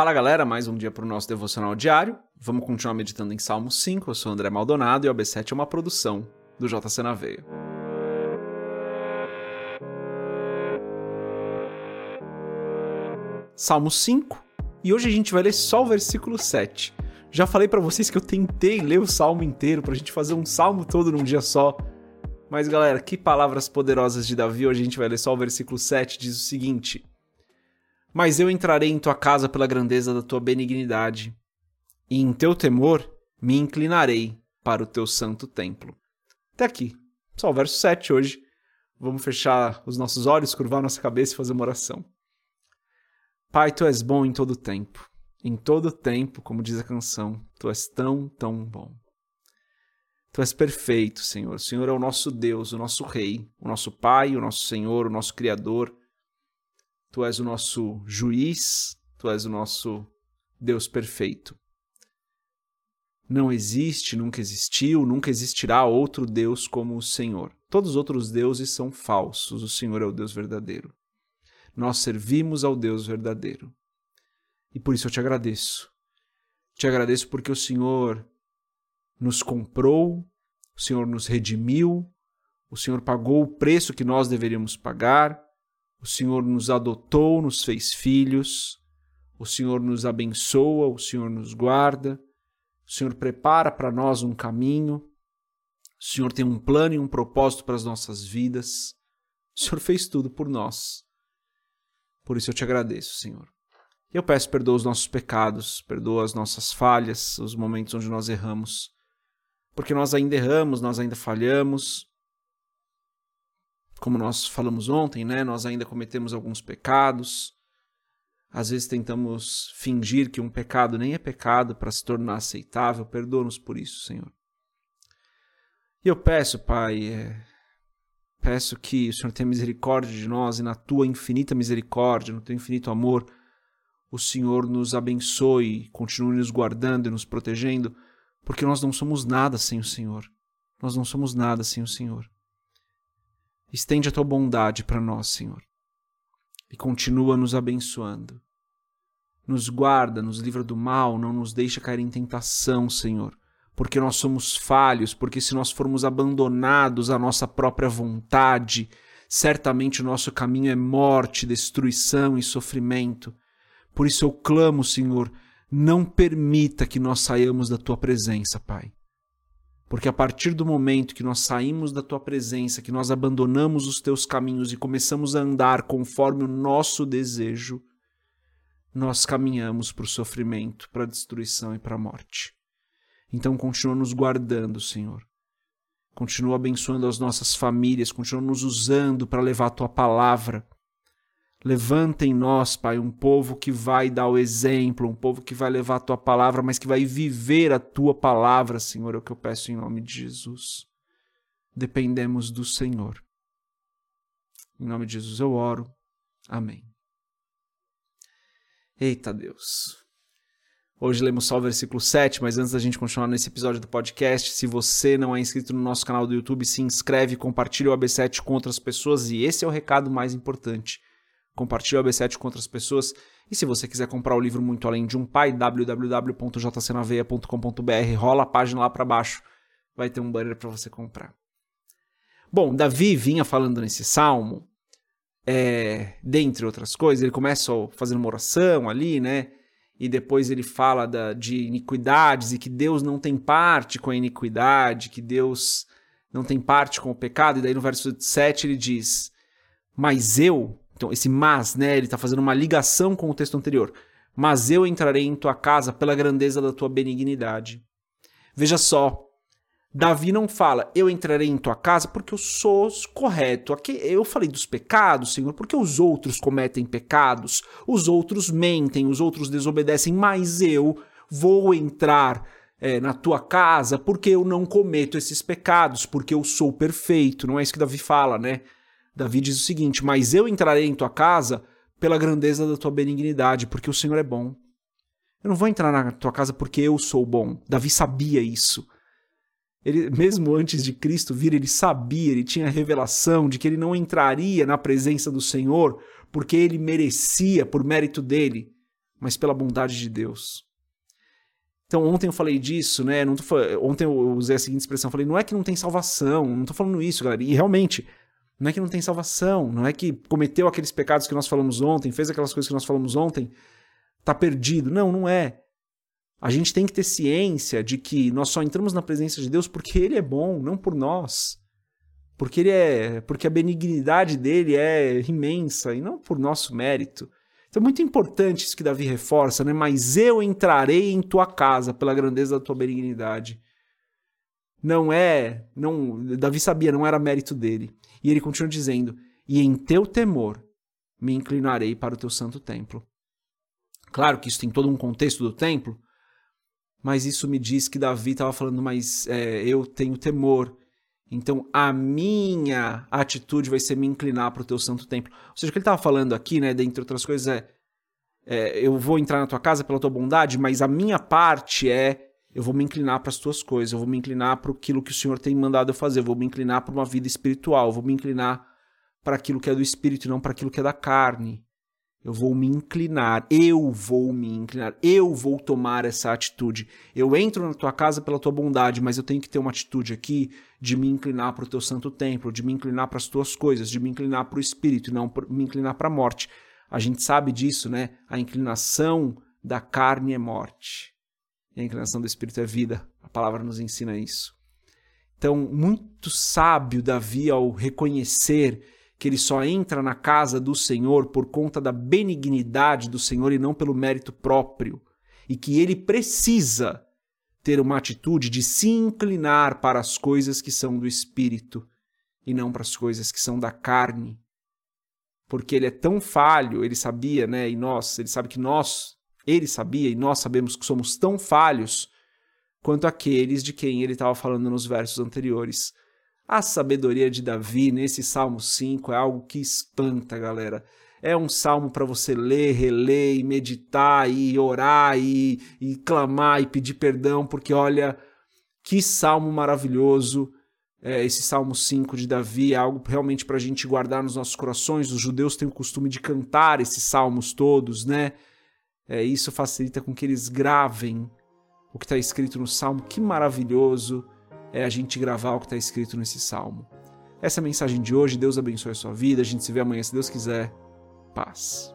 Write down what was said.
Fala galera, mais um dia para o nosso devocional diário. Vamos continuar meditando em Salmo 5. Eu sou André Maldonado e o AB7 é uma produção do JC na Veia. Salmo 5 e hoje a gente vai ler só o versículo 7. Já falei para vocês que eu tentei ler o salmo inteiro pra gente fazer um salmo todo num dia só. Mas galera, que palavras poderosas de Davi. Hoje a gente vai ler só o versículo 7, diz o seguinte: mas eu entrarei em tua casa pela grandeza da tua benignidade, e em teu temor me inclinarei para o teu santo templo. Até aqui. Só o verso 7 hoje. Vamos fechar os nossos olhos, curvar nossa cabeça e fazer uma oração. Pai, tu és bom em todo tempo. Em todo tempo, como diz a canção, tu és tão, tão bom. Tu és perfeito, Senhor. O Senhor é o nosso Deus, o nosso Rei, o nosso Pai, o nosso Senhor, o nosso Criador Tu és o nosso juiz, tu és o nosso Deus perfeito. Não existe, nunca existiu, nunca existirá outro Deus como o Senhor. Todos os outros deuses são falsos, o Senhor é o Deus verdadeiro. Nós servimos ao Deus verdadeiro. E por isso eu te agradeço. Te agradeço porque o Senhor nos comprou, o Senhor nos redimiu, o Senhor pagou o preço que nós deveríamos pagar, o Senhor nos adotou, nos fez filhos, o Senhor nos abençoa, o Senhor nos guarda, o Senhor prepara para nós um caminho, o Senhor tem um plano e um propósito para as nossas vidas. O Senhor fez tudo por nós. Por isso eu te agradeço, Senhor. Eu peço perdoa os nossos pecados, perdoa as nossas falhas, os momentos onde nós erramos. Porque nós ainda erramos, nós ainda falhamos, como nós falamos ontem, né, nós ainda cometemos alguns pecados. Às vezes tentamos fingir que um pecado nem é pecado para se tornar aceitável. Perdoa-nos por isso, Senhor. E eu peço, Pai, é, peço que o Senhor tenha misericórdia de nós e na tua infinita misericórdia, no teu infinito amor, o Senhor nos abençoe, continue nos guardando e nos protegendo, porque nós não somos nada sem o Senhor. Nós não somos nada sem o Senhor. Estende a tua bondade para nós, Senhor, e continua nos abençoando. Nos guarda, nos livra do mal, não nos deixa cair em tentação, Senhor, porque nós somos falhos, porque se nós formos abandonados à nossa própria vontade, certamente o nosso caminho é morte, destruição e sofrimento. Por isso eu clamo, Senhor, não permita que nós saiamos da tua presença, Pai. Porque a partir do momento que nós saímos da tua presença, que nós abandonamos os teus caminhos e começamos a andar conforme o nosso desejo, nós caminhamos para o sofrimento, para a destruição e para a morte. Então continua nos guardando, Senhor. Continua abençoando as nossas famílias, continua nos usando para levar a tua palavra Levanta em nós, Pai, um povo que vai dar o exemplo, um povo que vai levar a tua palavra, mas que vai viver a tua palavra, Senhor, é o que eu peço em nome de Jesus. Dependemos do Senhor. Em nome de Jesus eu oro. Amém. Eita Deus. Hoje lemos só o versículo 7, mas antes da gente continuar nesse episódio do podcast, se você não é inscrito no nosso canal do YouTube, se inscreve, compartilha o AB7 com outras pessoas e esse é o recado mais importante compartilhe o AB7 com outras pessoas. E se você quiser comprar o livro Muito Além de um Pai, www.jcnaveia.com.br, rola a página lá para baixo, vai ter um banner para você comprar. Bom, Davi vinha falando nesse salmo, é, dentre outras coisas, ele começa fazendo uma oração ali, né? E depois ele fala da, de iniquidades e que Deus não tem parte com a iniquidade, que Deus não tem parte com o pecado. E daí no verso 7 ele diz: Mas eu, então, esse mas, né, ele está fazendo uma ligação com o texto anterior. Mas eu entrarei em tua casa pela grandeza da tua benignidade. Veja só, Davi não fala, eu entrarei em tua casa porque eu sou correto. Aqui eu falei dos pecados, Senhor, porque os outros cometem pecados, os outros mentem, os outros desobedecem, mas eu vou entrar é, na tua casa porque eu não cometo esses pecados, porque eu sou perfeito. Não é isso que Davi fala, né? Davi diz o seguinte: Mas eu entrarei em tua casa pela grandeza da tua benignidade, porque o Senhor é bom. Eu não vou entrar na tua casa porque eu sou bom. Davi sabia isso. Ele, mesmo antes de Cristo vir, ele sabia, ele tinha a revelação de que ele não entraria na presença do Senhor porque ele merecia, por mérito dele. mas pela bondade de Deus. Então, ontem eu falei disso, né? Não tô, ontem eu usei a seguinte expressão: falei, não é que não tem salvação, não tô falando isso, galera. E realmente, não é que não tem salvação, não é que cometeu aqueles pecados que nós falamos ontem, fez aquelas coisas que nós falamos ontem, tá perdido. Não, não é. A gente tem que ter ciência de que nós só entramos na presença de Deus porque Ele é bom, não por nós. Porque ele é, porque a benignidade dele é imensa e não por nosso mérito. Então é muito importante isso que Davi reforça, né? Mas eu entrarei em tua casa pela grandeza da tua benignidade. Não é, não, Davi sabia, não era mérito dele. E ele continua dizendo: "E em teu temor me inclinarei para o teu santo templo". Claro que isso tem todo um contexto do templo, mas isso me diz que Davi estava falando, mas é, eu tenho temor. Então a minha atitude vai ser me inclinar para o teu santo templo. Ou seja, o que ele estava falando aqui, né, dentre outras coisas, é, é eu vou entrar na tua casa pela tua bondade, mas a minha parte é eu vou me inclinar para as tuas coisas, eu vou me inclinar para aquilo que o Senhor tem mandado eu fazer, eu vou me inclinar para uma vida espiritual, eu vou me inclinar para aquilo que é do espírito e não para aquilo que é da carne. Eu vou me inclinar, eu vou me inclinar, eu vou tomar essa atitude. Eu entro na tua casa pela tua bondade, mas eu tenho que ter uma atitude aqui de me inclinar para o teu santo templo, de me inclinar para as tuas coisas, de me inclinar para o espírito e não me inclinar para a morte. A gente sabe disso, né? A inclinação da carne é morte e a inclinação do espírito é vida. A palavra nos ensina isso. Então, muito sábio Davi ao reconhecer que ele só entra na casa do Senhor por conta da benignidade do Senhor e não pelo mérito próprio, e que ele precisa ter uma atitude de se inclinar para as coisas que são do espírito e não para as coisas que são da carne. Porque ele é tão falho, ele sabia, né, e nós, ele sabe que nós ele sabia e nós sabemos que somos tão falhos quanto aqueles de quem ele estava falando nos versos anteriores. A sabedoria de Davi nesse Salmo 5 é algo que espanta, galera. É um salmo para você ler, reler e meditar e orar e, e clamar e pedir perdão, porque olha que salmo maravilhoso. É, esse Salmo 5 de Davi é algo realmente para a gente guardar nos nossos corações. Os judeus têm o costume de cantar esses salmos todos, né? É, isso facilita com que eles gravem o que está escrito no salmo. Que maravilhoso é a gente gravar o que está escrito nesse salmo. Essa é a mensagem de hoje. Deus abençoe a sua vida. A gente se vê amanhã, se Deus quiser. Paz.